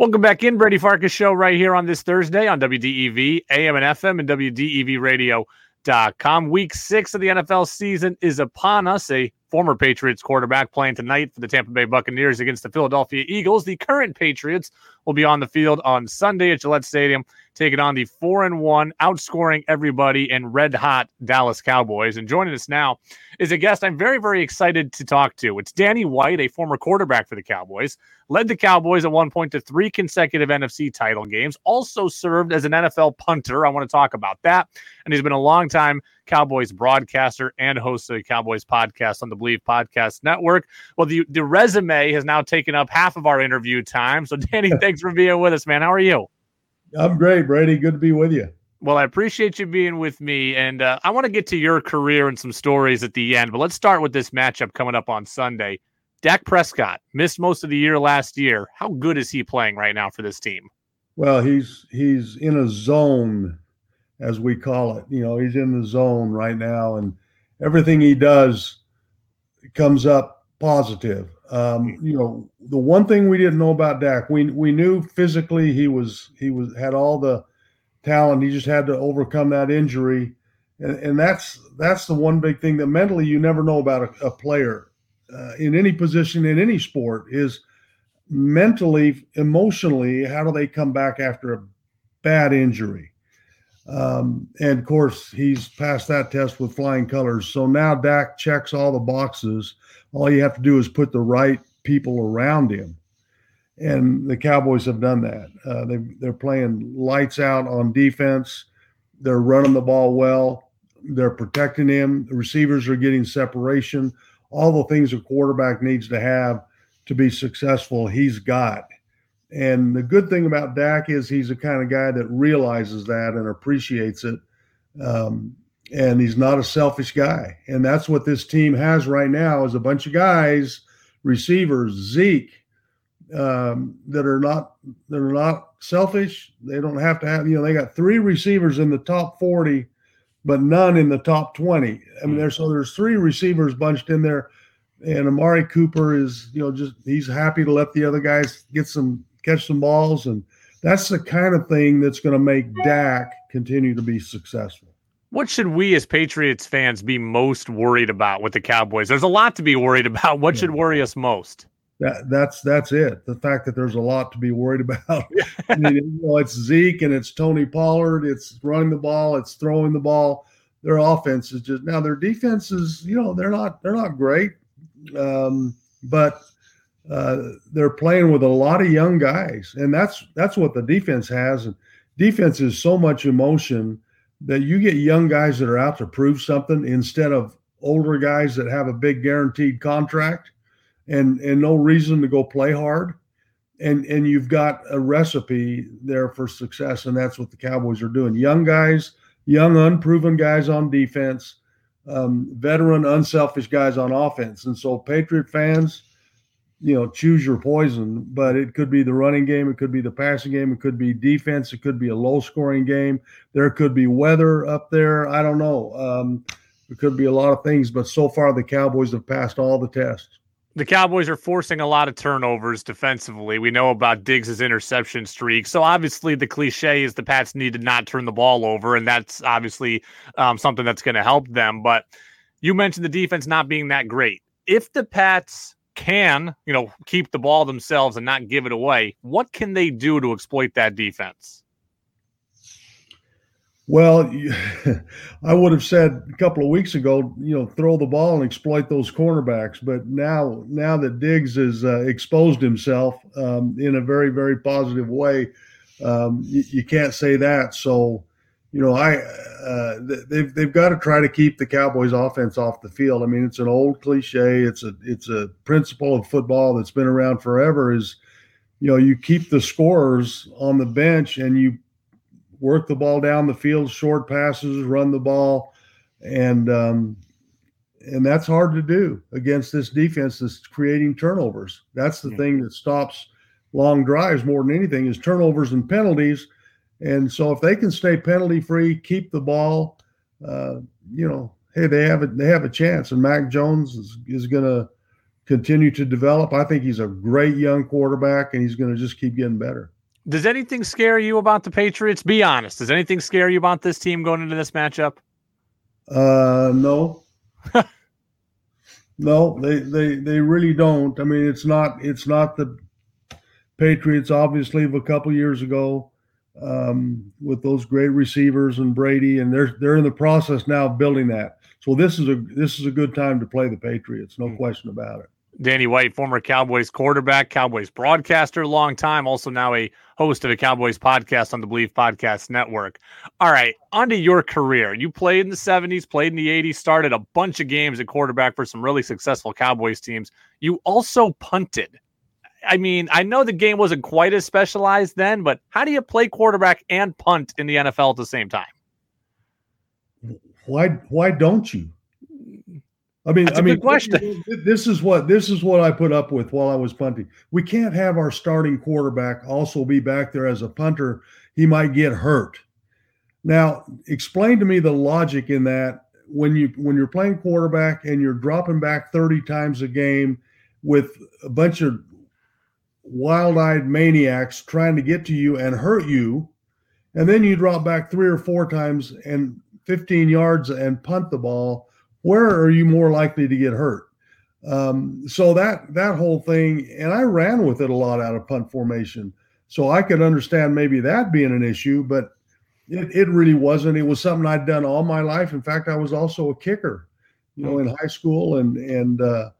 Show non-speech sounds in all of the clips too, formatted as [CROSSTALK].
Welcome back in, Brady Farkas show right here on this Thursday on WDEV, AM and FM, and WDEVradio.com. Week six of the NFL season is upon us. A former Patriots quarterback playing tonight for the Tampa Bay Buccaneers against the Philadelphia Eagles. The current Patriots will be on the field on Sunday at Gillette Stadium, taking on the four and one, outscoring everybody and red hot Dallas Cowboys. And joining us now is a guest I'm very, very excited to talk to. It's Danny White, a former quarterback for the Cowboys, led the Cowboys at one point to three consecutive NFC title games, also served as an NFL punter. I want to talk about that. And he's been a long time Cowboys broadcaster and host of the Cowboys podcast on the Believe Podcast Network. Well, the, the resume has now taken up half of our interview time. So, Danny, [LAUGHS] thanks for being with us, man. How are you? I'm great, Brady. Good to be with you. Well, I appreciate you being with me. And uh, I want to get to your career and some stories at the end. But let's start with this matchup coming up on Sunday. Dak Prescott missed most of the year last year. How good is he playing right now for this team? Well, he's he's in a zone as we call it. You know, he's in the zone right now, and everything he does comes up positive. Um, you know, the one thing we didn't know about Dak, we we knew physically he was he was had all the talent. He just had to overcome that injury, and, and that's that's the one big thing that mentally you never know about a, a player uh, in any position in any sport is mentally, emotionally, how do they come back after a bad injury? Um, and of course, he's passed that test with flying colors. So now Dak checks all the boxes. All you have to do is put the right people around him. And the Cowboys have done that. Uh, they, they're playing lights out on defense. They're running the ball well. They're protecting him. The receivers are getting separation. All the things a quarterback needs to have to be successful, he's got. And the good thing about Dak is he's the kind of guy that realizes that and appreciates it. Um, and he's not a selfish guy. And that's what this team has right now is a bunch of guys, receivers, Zeke, um, that are not that are not selfish. They don't have to have, you know, they got three receivers in the top 40, but none in the top 20. I mean, hmm. there's so there's three receivers bunched in there. And Amari Cooper is, you know, just he's happy to let the other guys get some catch some balls. And that's the kind of thing that's going to make Dak continue to be successful. What should we as Patriots fans be most worried about with the Cowboys? There's a lot to be worried about. What should worry us most? That, that's that's it. The fact that there's a lot to be worried [LAUGHS] about. I mean, you know, it's Zeke and it's Tony Pollard. It's running the ball. It's throwing the ball. Their offense is just now. Their defense is, you know, they're not they're not great, um, but uh, they're playing with a lot of young guys, and that's that's what the defense has. And defense is so much emotion that you get young guys that are out to prove something instead of older guys that have a big guaranteed contract and and no reason to go play hard. And and you've got a recipe there for success, and that's what the Cowboys are doing. Young guys, young unproven guys on defense, um, veteran unselfish guys on offense, and so Patriot fans you know, choose your poison, but it could be the running game, it could be the passing game, it could be defense, it could be a low scoring game. There could be weather up there. I don't know. Um, it could be a lot of things, but so far the Cowboys have passed all the tests. The Cowboys are forcing a lot of turnovers defensively. We know about Diggs's interception streak. So obviously the cliche is the Pats need to not turn the ball over, and that's obviously um, something that's going to help them. But you mentioned the defense not being that great. If the Pats can, you know, keep the ball themselves and not give it away, what can they do to exploit that defense? Well, [LAUGHS] I would have said a couple of weeks ago, you know, throw the ball and exploit those cornerbacks. But now, now that Diggs has uh, exposed himself um, in a very, very positive way, um, you, you, can't say that. So, you know, I uh, they've they've got to try to keep the Cowboys' offense off the field. I mean, it's an old cliche. It's a it's a principle of football that's been around forever. Is you know, you keep the scorers on the bench and you work the ball down the field, short passes, run the ball, and um, and that's hard to do against this defense that's creating turnovers. That's the yeah. thing that stops long drives more than anything is turnovers and penalties and so if they can stay penalty free, keep the ball, uh, you know, hey, they have a they have a chance. And Mac Jones is, is going to continue to develop. I think he's a great young quarterback, and he's going to just keep getting better. Does anything scare you about the Patriots? Be honest. Does anything scare you about this team going into this matchup? Uh, no. [LAUGHS] no, they, they they really don't. I mean, it's not it's not the Patriots, obviously, of a couple years ago um, with those great receivers and Brady, and they're they're in the process now of building that. So this is a this is a good time to play the Patriots, no mm-hmm. question about it. Danny White, former Cowboys quarterback, Cowboys broadcaster, long time, also now a host of a Cowboys podcast on the Believe Podcast Network. All right, onto your career. You played in the 70s, played in the 80s, started a bunch of games at quarterback for some really successful Cowboys teams. You also punted. I mean, I know the game wasn't quite as specialized then, but how do you play quarterback and punt in the NFL at the same time? Why why don't you? I mean, That's I mean, question. This is what this is what I put up with while I was punting. We can't have our starting quarterback also be back there as a punter. He might get hurt. Now, explain to me the logic in that when you when you're playing quarterback and you're dropping back 30 times a game with a bunch of wild-eyed maniacs trying to get to you and hurt you, and then you drop back three or four times and 15 yards and punt the ball where are you more likely to get hurt? Um, so that that whole thing, and I ran with it a lot out of punt formation, so I could understand maybe that being an issue, but it, it really wasn't. It was something I'd done all my life. In fact, I was also a kicker, you know, in high school, and and uh,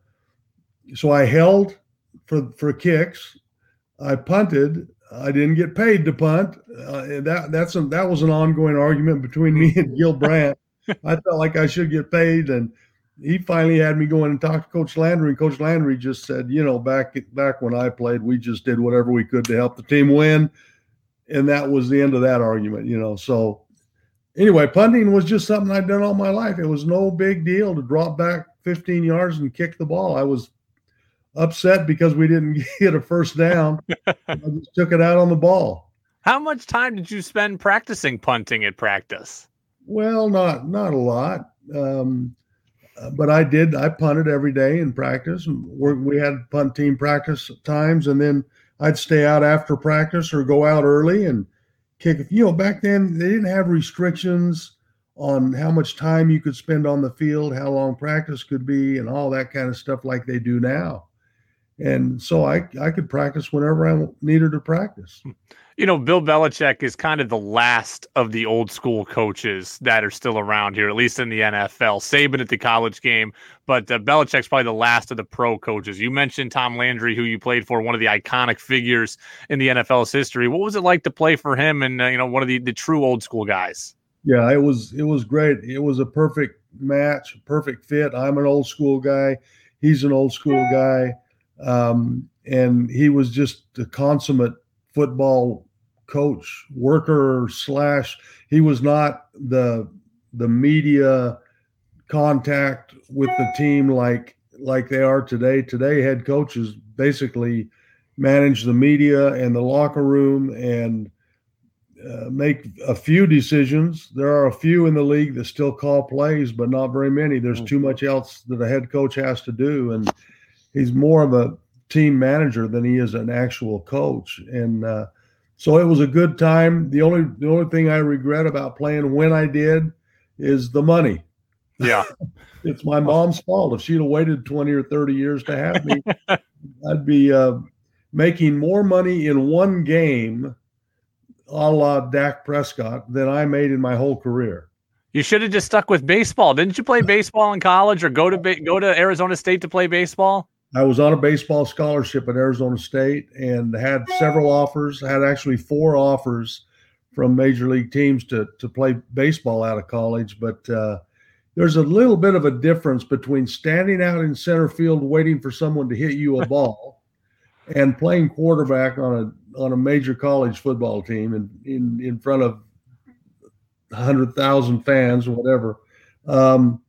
so I held for for kicks. I punted. I didn't get paid to punt. Uh, that that's a, that was an ongoing argument between me and Gil Brandt [LAUGHS] I felt like I should get paid, and he finally had me going and talk to Coach Landry, and Coach Landry just said, you know, back back when I played, we just did whatever we could to help the team win, and that was the end of that argument, you know. So anyway, punting was just something I'd done all my life. It was no big deal to drop back 15 yards and kick the ball. I was upset because we didn't [LAUGHS] get a first down. [LAUGHS] I just took it out on the ball. How much time did you spend practicing punting at practice? Well, not not a lot, um, but I did. I punted every day in practice. we had punt team practice times, and then I'd stay out after practice or go out early and kick. You know, back then they didn't have restrictions on how much time you could spend on the field, how long practice could be, and all that kind of stuff like they do now. And so I I could practice whenever I needed to practice. Hmm you know, Bill Belichick is kind of the last of the old school coaches that are still around here, at least in the NFL. Saban at the college game, but uh, Belichick's probably the last of the pro coaches. You mentioned Tom Landry, who you played for, one of the iconic figures in the NFL's history. What was it like to play for him and, uh, you know, one of the, the true old school guys? Yeah, it was it was great. It was a perfect match, perfect fit. I'm an old school guy. He's an old school guy. Um, and he was just a consummate football coach, worker slash. He was not the the media contact with the team like like they are today. Today, head coaches basically manage the media and the locker room and uh, make a few decisions. There are a few in the league that still call plays, but not very many. There's too much else that a head coach has to do, and he's more of a team manager than he is an actual coach. And uh, so it was a good time. The only the only thing I regret about playing when I did is the money. Yeah. [LAUGHS] it's my mom's fault. If she'd have waited 20 or 30 years to have me, [LAUGHS] I'd be uh, making more money in one game a la Dak Prescott than I made in my whole career. You should have just stuck with baseball. Didn't you play [LAUGHS] baseball in college or go to go to Arizona State to play baseball? I was on a baseball scholarship at Arizona State and had several offers. I had actually four offers from major league teams to to play baseball out of college, but uh, there's a little bit of a difference between standing out in center field waiting for someone to hit you a [LAUGHS] ball and playing quarterback on a on a major college football team in in, in front of hundred thousand fans or whatever. Um,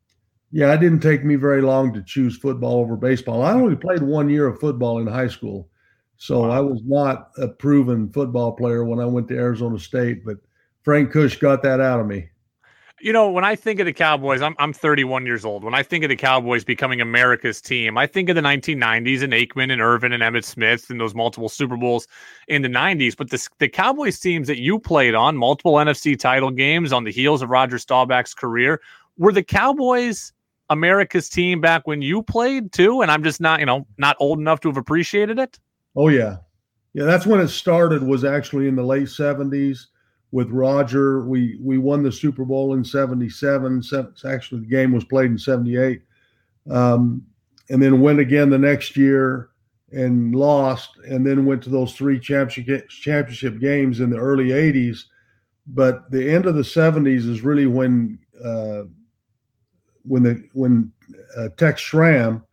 yeah, it didn't take me very long to choose football over baseball. I only played one year of football in high school, so wow. I was not a proven football player when I went to Arizona State. But Frank Kush got that out of me. You know, when I think of the Cowboys, I'm I'm 31 years old. When I think of the Cowboys becoming America's team, I think of the 1990s and Aikman and Irvin and Emmitt Smith and those multiple Super Bowls in the 90s. But the the Cowboys teams that you played on, multiple NFC title games on the heels of Roger Staubach's career, were the Cowboys America's team back when you played too? And I'm just not, you know, not old enough to have appreciated it. Oh yeah, yeah. That's when it started. Was actually in the late 70s with Roger. We we won the Super Bowl in '77. Actually, the game was played in '78, um, and then went again the next year and lost, and then went to those three championship championship games in the early '80s. But the end of the '70s is really when uh, when the when uh, Tex Schramm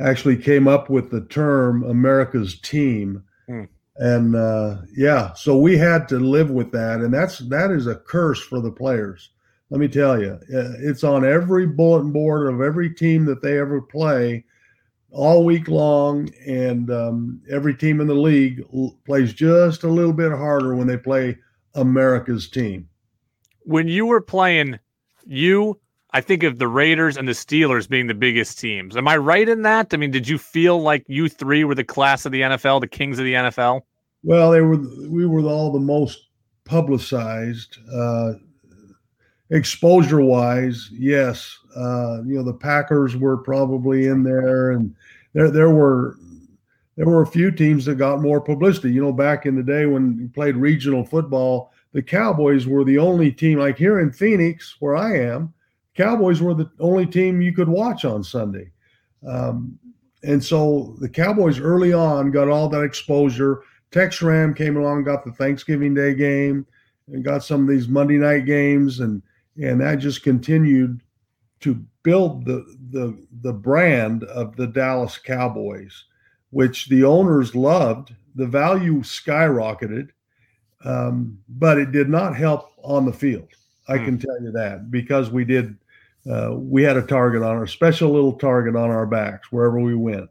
actually came up with the term America's team. Hmm and uh, yeah, so we had to live with that, and that's that is a curse for the players. Let me tell you, uh, it's on every bulletin board of every team that they ever play, all week long, and um, every team in the league plays just a little bit harder when they play America's team. When you were playing, you I think of the Raiders and the Steelers being the biggest teams. Am I right in that? I mean, did you feel like you three were the class of the NFL, the kings of the NFL? Well, they were. We were all the most publicized, uh, exposure wise. Yes, uh, you know the Packers were probably in there, and there there were there were a few teams that got more publicity. You know, back in the day when we played regional football, the Cowboys were the only team. Like here in Phoenix, where I am, Cowboys were the only team you could watch on Sunday. Um, and so the Cowboys early on got all that exposure. Tex Schramm came along, got the Thanksgiving Day game, and got some of these Monday night games, and and that just continued to build the the the brand of the Dallas Cowboys, which the owners loved. The value skyrocketed, um, but it did not help on the field. I hmm. can tell you that because we did uh, we had a target on our special little target on our backs wherever we went.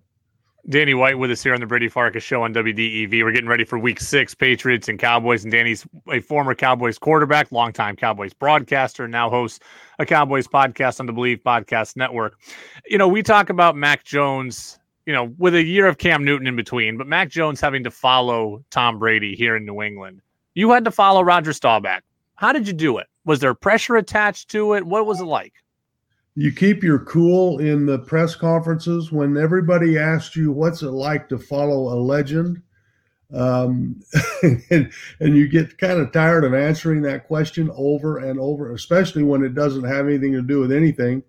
Danny White with us here on the Brady Farkas show on WDEV. We're getting ready for week six, Patriots and Cowboys. And Danny's a former Cowboys quarterback, longtime Cowboys broadcaster, now hosts a Cowboys podcast on the Believe Podcast Network. You know, we talk about Mac Jones, you know, with a year of Cam Newton in between, but Mac Jones having to follow Tom Brady here in New England. You had to follow Roger Staubach. How did you do it? Was there pressure attached to it? What was it like? You keep your cool in the press conferences. When everybody asks you what's it like to follow a legend? Um, [LAUGHS] and, and you get kind of tired of answering that question over and over especially when it doesn't have anything to do with anything.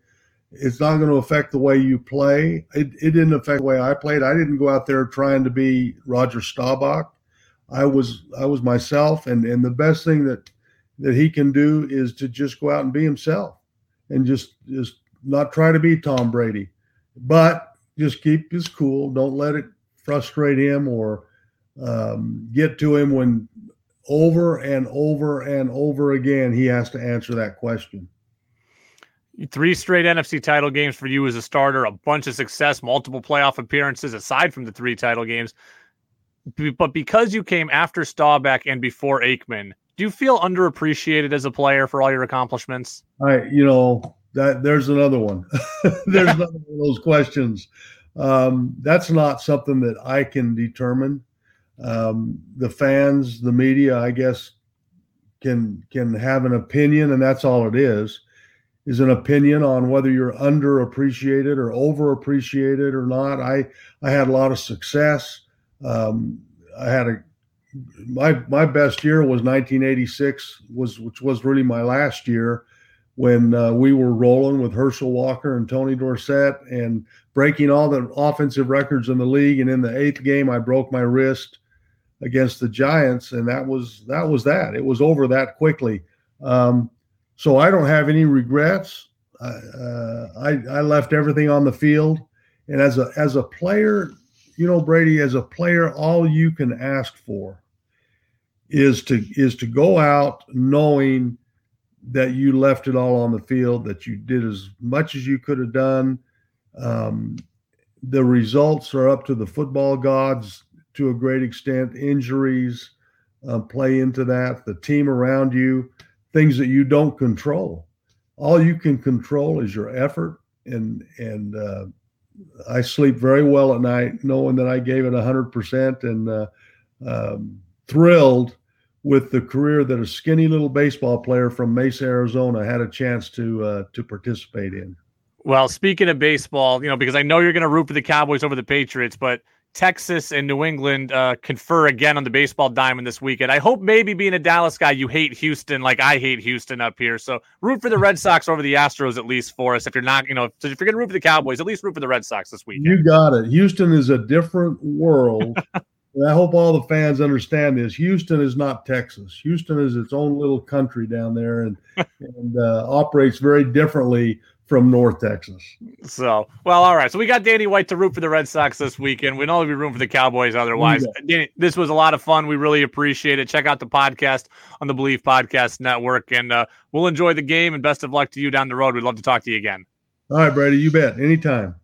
It's not going to affect the way you play. It, it didn't affect the way i played. I didn't go out there trying to be roger staubach. I was i was myself and and the best thing that that he can do is to just go out and be himself and just just not try to be Tom Brady, but just keep his cool. Don't let it frustrate him or um, get to him when over and over and over again he has to answer that question. Three straight NFC title games for you as a starter, a bunch of success, multiple playoff appearances aside from the three title games. But because you came after Staubach and before Aikman, do you feel underappreciated as a player for all your accomplishments? I, you know, that there's another one. [LAUGHS] there's another one of those questions. Um, that's not something that I can determine. Um, the fans, the media, I guess, can can have an opinion, and that's all it is. Is an opinion on whether you're underappreciated or overappreciated or not. I I had a lot of success. Um, I had a my my best year was 1986 was which was really my last year when uh, we were rolling with Herschel Walker and Tony Dorsett and breaking all the offensive records in the league. And in the eighth game, I broke my wrist against the Giants, and that was that was that. It was over that quickly. Um, so I don't have any regrets. Uh, I I left everything on the field, and as a as a player, you know, Brady, as a player, all you can ask for is to is to go out knowing that you left it all on the field, that you did as much as you could have done. Um, the results are up to the football gods to a great extent. Injuries uh, play into that. The team around you, things that you don't control. all you can control is your effort, and and uh, I sleep very well at night knowing that I gave it hundred percent, and uh, um, thrilled with the career that a skinny little baseball player from Mesa, Arizona, had a chance to uh, to participate in. Well, speaking of baseball, you know, because I know you're going to root for the Cowboys over the Patriots, but Texas and New England uh, confer again on the baseball diamond this weekend. I hope maybe being a Dallas guy, you hate Houston like I hate Houston up here. So root for the Red Sox over the Astros at least for us. If you're not, you know, if you're going to root for the Cowboys, at least root for the Red Sox this weekend. You got it. Houston is a different world. [LAUGHS] I hope all the fans understand this. Houston is not Texas. Houston is its own little country down there and [LAUGHS] and uh, operates very differently from North Texas. So, well, all right. So we got Danny White to root for the Red Sox this weekend. We'd only be room for the Cowboys otherwise. Yeah. Danny, this was a lot of fun. We really appreciate it. Check out the podcast on the Believe Podcast Network, and uh, we'll enjoy the game. And best of luck to you down the road. We'd love to talk to you again. All right, Brady. You bet. Anytime.